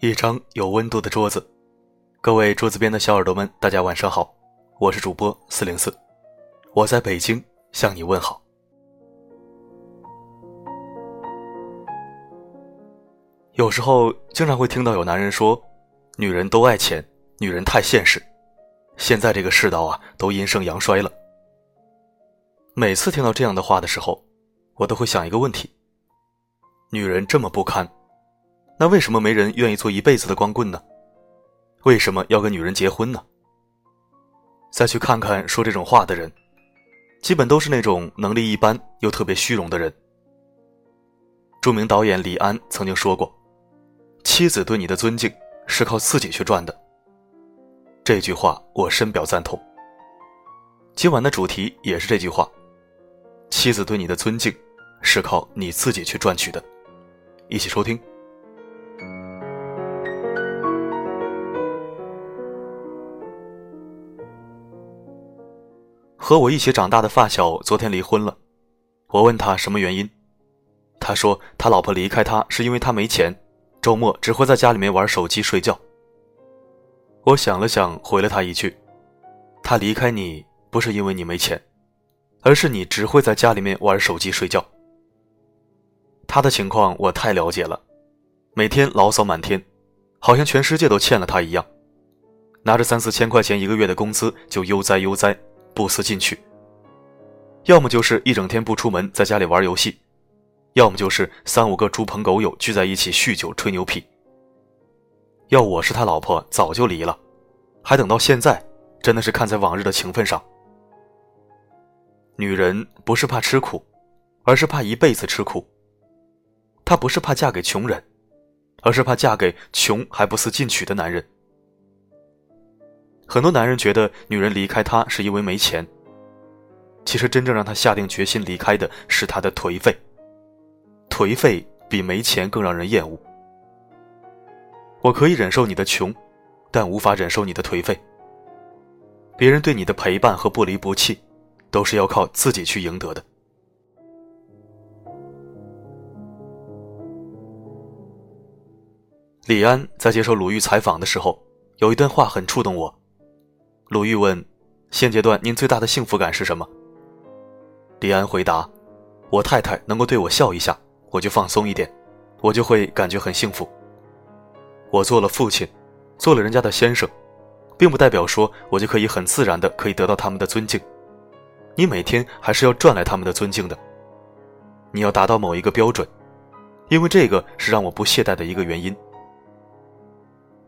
一张有温度的桌子，各位桌子边的小耳朵们，大家晚上好，我是主播四零四，我在北京向你问好。有时候经常会听到有男人说，女人都爱钱，女人太现实，现在这个世道啊，都阴盛阳衰了。每次听到这样的话的时候，我都会想一个问题：女人这么不堪。那为什么没人愿意做一辈子的光棍呢？为什么要跟女人结婚呢？再去看看说这种话的人，基本都是那种能力一般又特别虚荣的人。著名导演李安曾经说过：“妻子对你的尊敬是靠自己去赚的。”这句话我深表赞同。今晚的主题也是这句话：“妻子对你的尊敬是靠你自己去赚取的。”一起收听。和我一起长大的发小昨天离婚了，我问他什么原因，他说他老婆离开他是因为他没钱，周末只会在家里面玩手机睡觉。我想了想，回了他一句：“他离开你不是因为你没钱，而是你只会在家里面玩手机睡觉。”他的情况我太了解了，每天牢骚满天，好像全世界都欠了他一样，拿着三四千块钱一个月的工资就悠哉悠哉。不思进取，要么就是一整天不出门，在家里玩游戏，要么就是三五个猪朋狗友聚在一起酗酒吹牛皮。要我是他老婆，早就离了，还等到现在，真的是看在往日的情分上。女人不是怕吃苦，而是怕一辈子吃苦。她不是怕嫁给穷人，而是怕嫁给穷还不思进取的男人。很多男人觉得女人离开他是因为没钱，其实真正让他下定决心离开的是他的颓废。颓废比没钱更让人厌恶。我可以忍受你的穷，但无法忍受你的颓废。别人对你的陪伴和不离不弃，都是要靠自己去赢得的。李安在接受鲁豫采访的时候，有一段话很触动我。鲁豫问：“现阶段您最大的幸福感是什么？”李安回答：“我太太能够对我笑一下，我就放松一点，我就会感觉很幸福。我做了父亲，做了人家的先生，并不代表说我就可以很自然的可以得到他们的尊敬。你每天还是要赚来他们的尊敬的。你要达到某一个标准，因为这个是让我不懈怠的一个原因。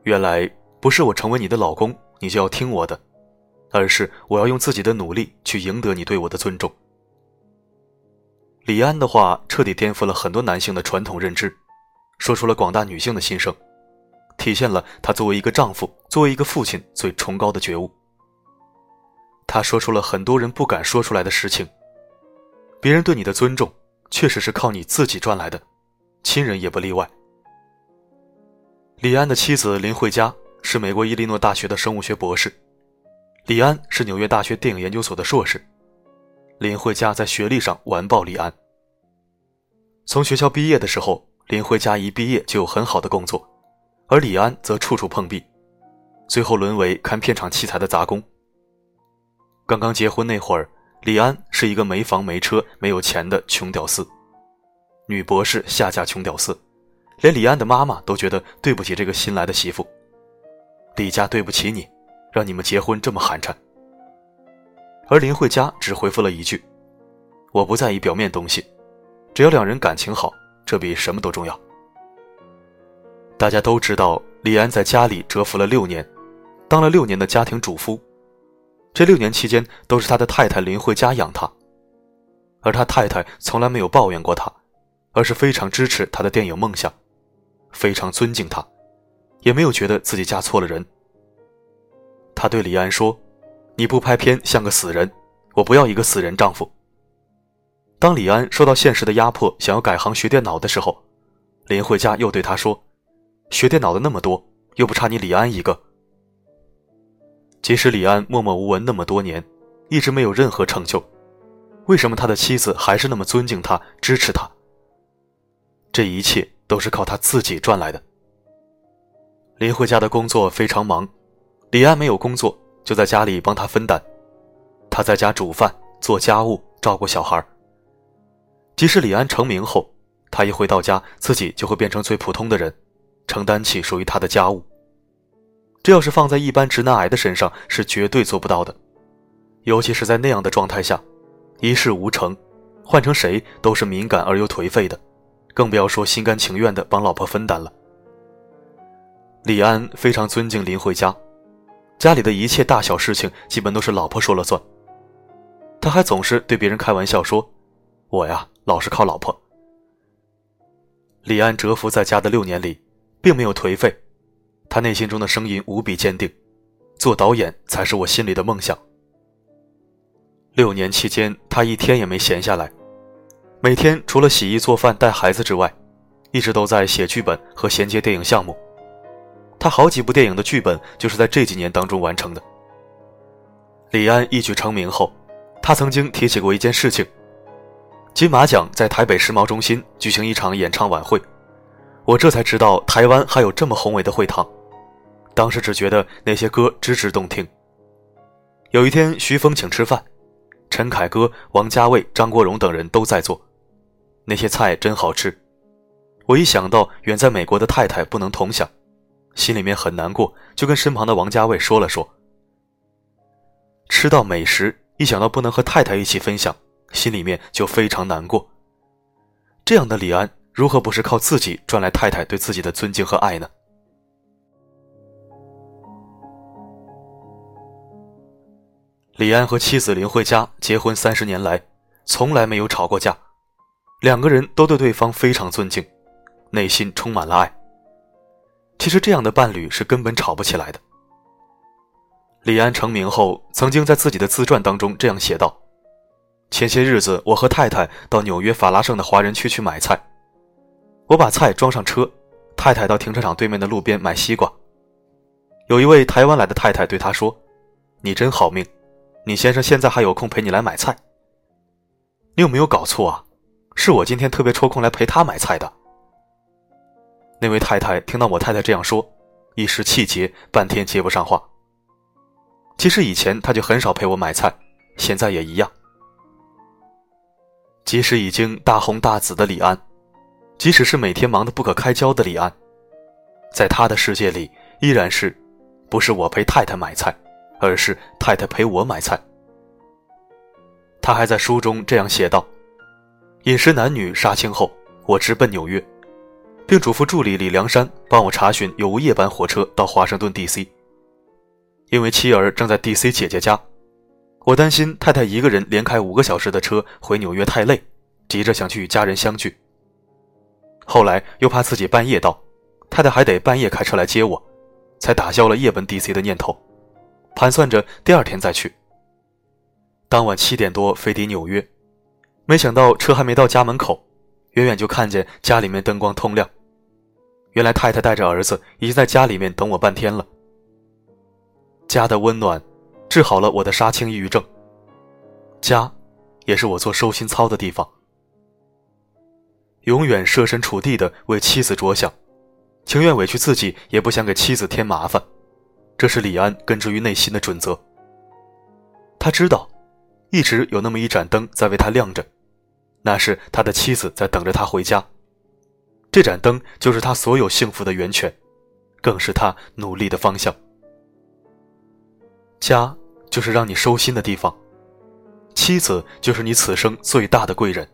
原来不是我成为你的老公，你就要听我的。”而是我要用自己的努力去赢得你对我的尊重。李安的话彻底颠覆了很多男性的传统认知，说出了广大女性的心声，体现了他作为一个丈夫、作为一个父亲最崇高的觉悟。他说出了很多人不敢说出来的实情：别人对你的尊重，确实是靠你自己赚来的，亲人也不例外。李安的妻子林慧嘉是美国伊利诺大学的生物学博士。李安是纽约大学电影研究所的硕士，林慧嘉在学历上完爆李安。从学校毕业的时候，林慧嘉一毕业就有很好的工作，而李安则处处碰壁，最后沦为看片场器材的杂工。刚刚结婚那会儿，李安是一个没房没车没有钱的穷屌丝，女博士下嫁穷屌丝，连李安的妈妈都觉得对不起这个新来的媳妇。李家对不起你。让你们结婚这么寒碜，而林慧嘉只回复了一句：“我不在意表面东西，只要两人感情好，这比什么都重要。”大家都知道，李安在家里蛰伏了六年，当了六年的家庭主夫，这六年期间都是他的太太林慧嘉养他，而他太太从来没有抱怨过他，而是非常支持他的电影梦想，非常尊敬他，也没有觉得自己嫁错了人。他对李安说：“你不拍片像个死人，我不要一个死人丈夫。”当李安受到现实的压迫，想要改行学电脑的时候，林慧嘉又对他说：“学电脑的那么多，又不差你李安一个。”即使李安默默无闻那么多年，一直没有任何成就，为什么他的妻子还是那么尊敬他、支持他？这一切都是靠他自己赚来的。林慧家的工作非常忙，李安没有工作，就在家里帮他分担。他在家煮饭、做家务、照顾小孩。即使李安成名后，他一回到家，自己就会变成最普通的人，承担起属于他的家务。这要是放在一般直男癌的身上，是绝对做不到的。尤其是在那样的状态下，一事无成，换成谁都是敏感而又颓废的，更不要说心甘情愿的帮老婆分担了。李安非常尊敬林慧嘉，家里的一切大小事情基本都是老婆说了算。他还总是对别人开玩笑说：“我呀，老是靠老婆。”李安蛰伏在家的六年里，并没有颓废，他内心中的声音无比坚定：“做导演才是我心里的梦想。”六年期间，他一天也没闲下来，每天除了洗衣做饭带孩子之外，一直都在写剧本和衔接电影项目。他好几部电影的剧本就是在这几年当中完成的。李安一举成名后，他曾经提起过一件事情：金马奖在台北世贸中心举行一场演唱晚会，我这才知道台湾还有这么宏伟的会堂。当时只觉得那些歌支支动听。有一天，徐峰请吃饭，陈凯歌、王家卫、张国荣等人都在座，那些菜真好吃。我一想到远在美国的太太不能同享。心里面很难过，就跟身旁的王家卫说了说。吃到美食，一想到不能和太太一起分享，心里面就非常难过。这样的李安，如何不是靠自己赚来太太对自己的尊敬和爱呢？李安和妻子林慧嘉结婚三十年来，从来没有吵过架，两个人都对对方非常尊敬，内心充满了爱。其实这样的伴侣是根本吵不起来的。李安成名后，曾经在自己的自传当中这样写道：“前些日子，我和太太到纽约法拉盛的华人区去买菜，我把菜装上车，太太到停车场对面的路边买西瓜。有一位台湾来的太太对他说：‘你真好命，你先生现在还有空陪你来买菜。’你有没有搞错啊？是我今天特别抽空来陪他买菜的。”那位太太听到我太太这样说，一时气结，半天接不上话。其实以前他就很少陪我买菜，现在也一样。即使已经大红大紫的李安，即使是每天忙得不可开交的李安，在他的世界里，依然是，不是我陪太太买菜，而是太太陪我买菜。他还在书中这样写道：“饮食男女杀青后，我直奔纽约。”并嘱咐助理李良山帮我查询有无夜班火车到华盛顿 D.C。因为妻儿正在 D.C 姐姐家，我担心太太一个人连开五个小时的车回纽约太累，急着想去与家人相聚。后来又怕自己半夜到，太太还得半夜开车来接我，才打消了夜奔 D.C 的念头，盘算着第二天再去。当晚七点多飞抵纽约，没想到车还没到家门口，远远就看见家里面灯光通亮。原来太太带着儿子已经在家里面等我半天了。家的温暖，治好了我的杀青抑郁症。家，也是我做收心操的地方。永远设身处地的为妻子着想，情愿委屈自己，也不想给妻子添麻烦，这是李安根植于内心的准则。他知道，一直有那么一盏灯在为他亮着，那是他的妻子在等着他回家。这盏灯就是他所有幸福的源泉，更是他努力的方向。家就是让你收心的地方，妻子就是你此生最大的贵人。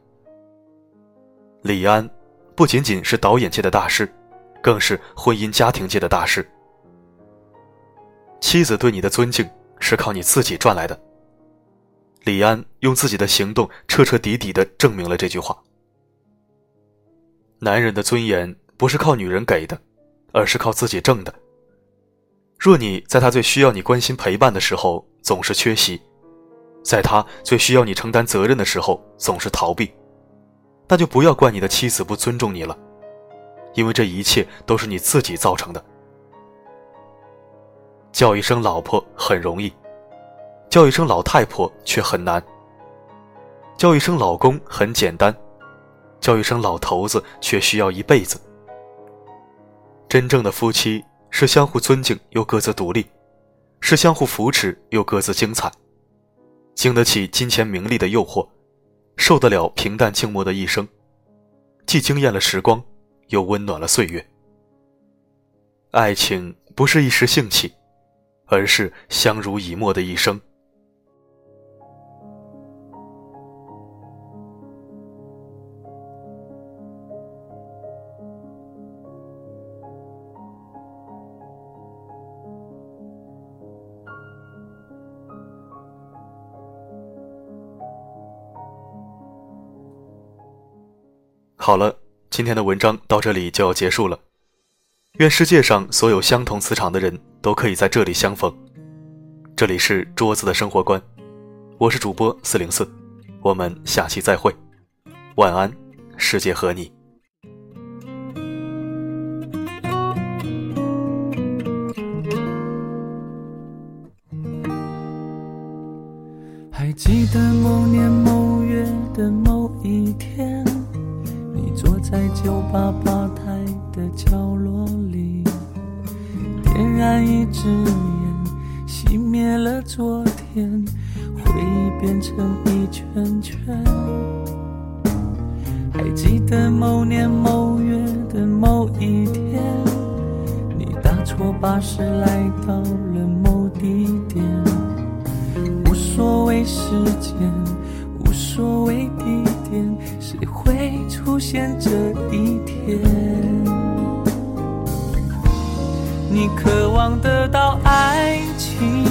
李安不仅仅是导演界的大师，更是婚姻家庭界的大师。妻子对你的尊敬是靠你自己赚来的。李安用自己的行动彻彻底底的证明了这句话。男人的尊严不是靠女人给的，而是靠自己挣的。若你在他最需要你关心陪伴的时候总是缺席，在他最需要你承担责任的时候总是逃避，那就不要怪你的妻子不尊重你了，因为这一切都是你自己造成的。叫一声老婆很容易，叫一声老太婆却很难。叫一声老公很简单。叫一声老头子，却需要一辈子。真正的夫妻是相互尊敬又各自独立，是相互扶持又各自精彩，经得起金钱名利的诱惑，受得了平淡静默的一生，既惊艳了时光，又温暖了岁月。爱情不是一时兴起，而是相濡以沫的一生。好了，今天的文章到这里就要结束了。愿世界上所有相同磁场的人都可以在这里相逢。这里是桌子的生活观，我是主播四零四，我们下期再会，晚安，世界和你。还记得某年某月的某一天。在酒吧吧台的角落里，点燃一支烟，熄灭了昨天，回忆变成一圈圈。还记得某年某月的某一天，你搭错巴士来到了某地点，无所谓时间，无所谓，出现这一天，你渴望得到爱情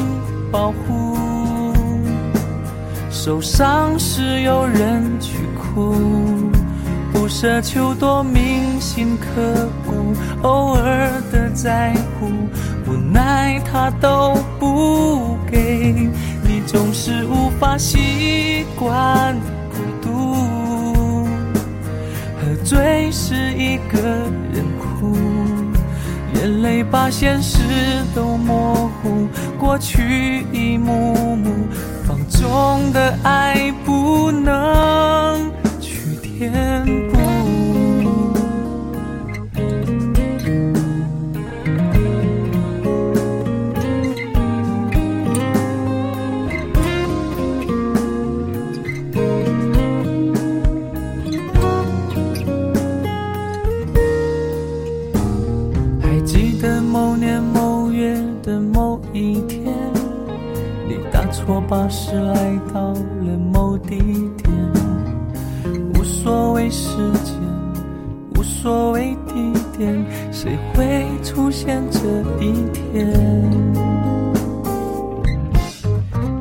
保护，受伤时有人去哭，不奢求多铭心刻骨，偶尔的在乎，无奈他都不给你，总是无法习惯。醉是一个人哭，眼泪把现实都模糊，过去一幕幕，放纵的爱不能去填补。是来到了某地点，无所谓时间，无所谓地点，谁会出现这一天？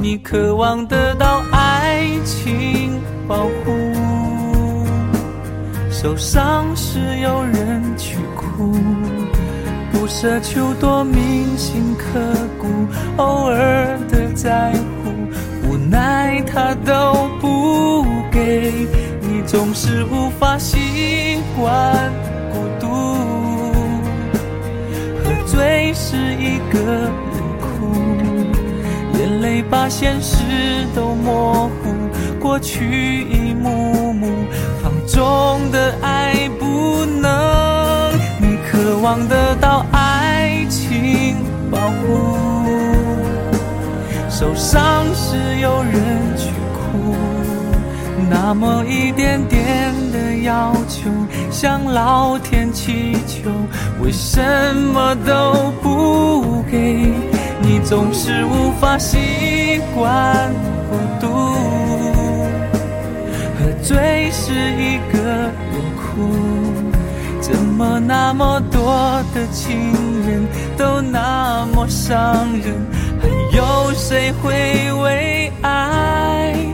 你渴望得到爱情保护，受伤时有人去哭，不奢求多铭心刻骨，偶尔的在乎。奈他都不给你，总是无法习惯孤独。喝醉是一个人哭，眼泪把现实都模糊，过去一幕幕，放纵的爱不能，你渴望得到爱情保护。受伤时有人去哭，那么一点点的要求，向老天祈求，为什么都不给？你总是无法习惯孤独，喝醉时一个人哭，怎么那么多的情人都那么伤人？有谁会为爱？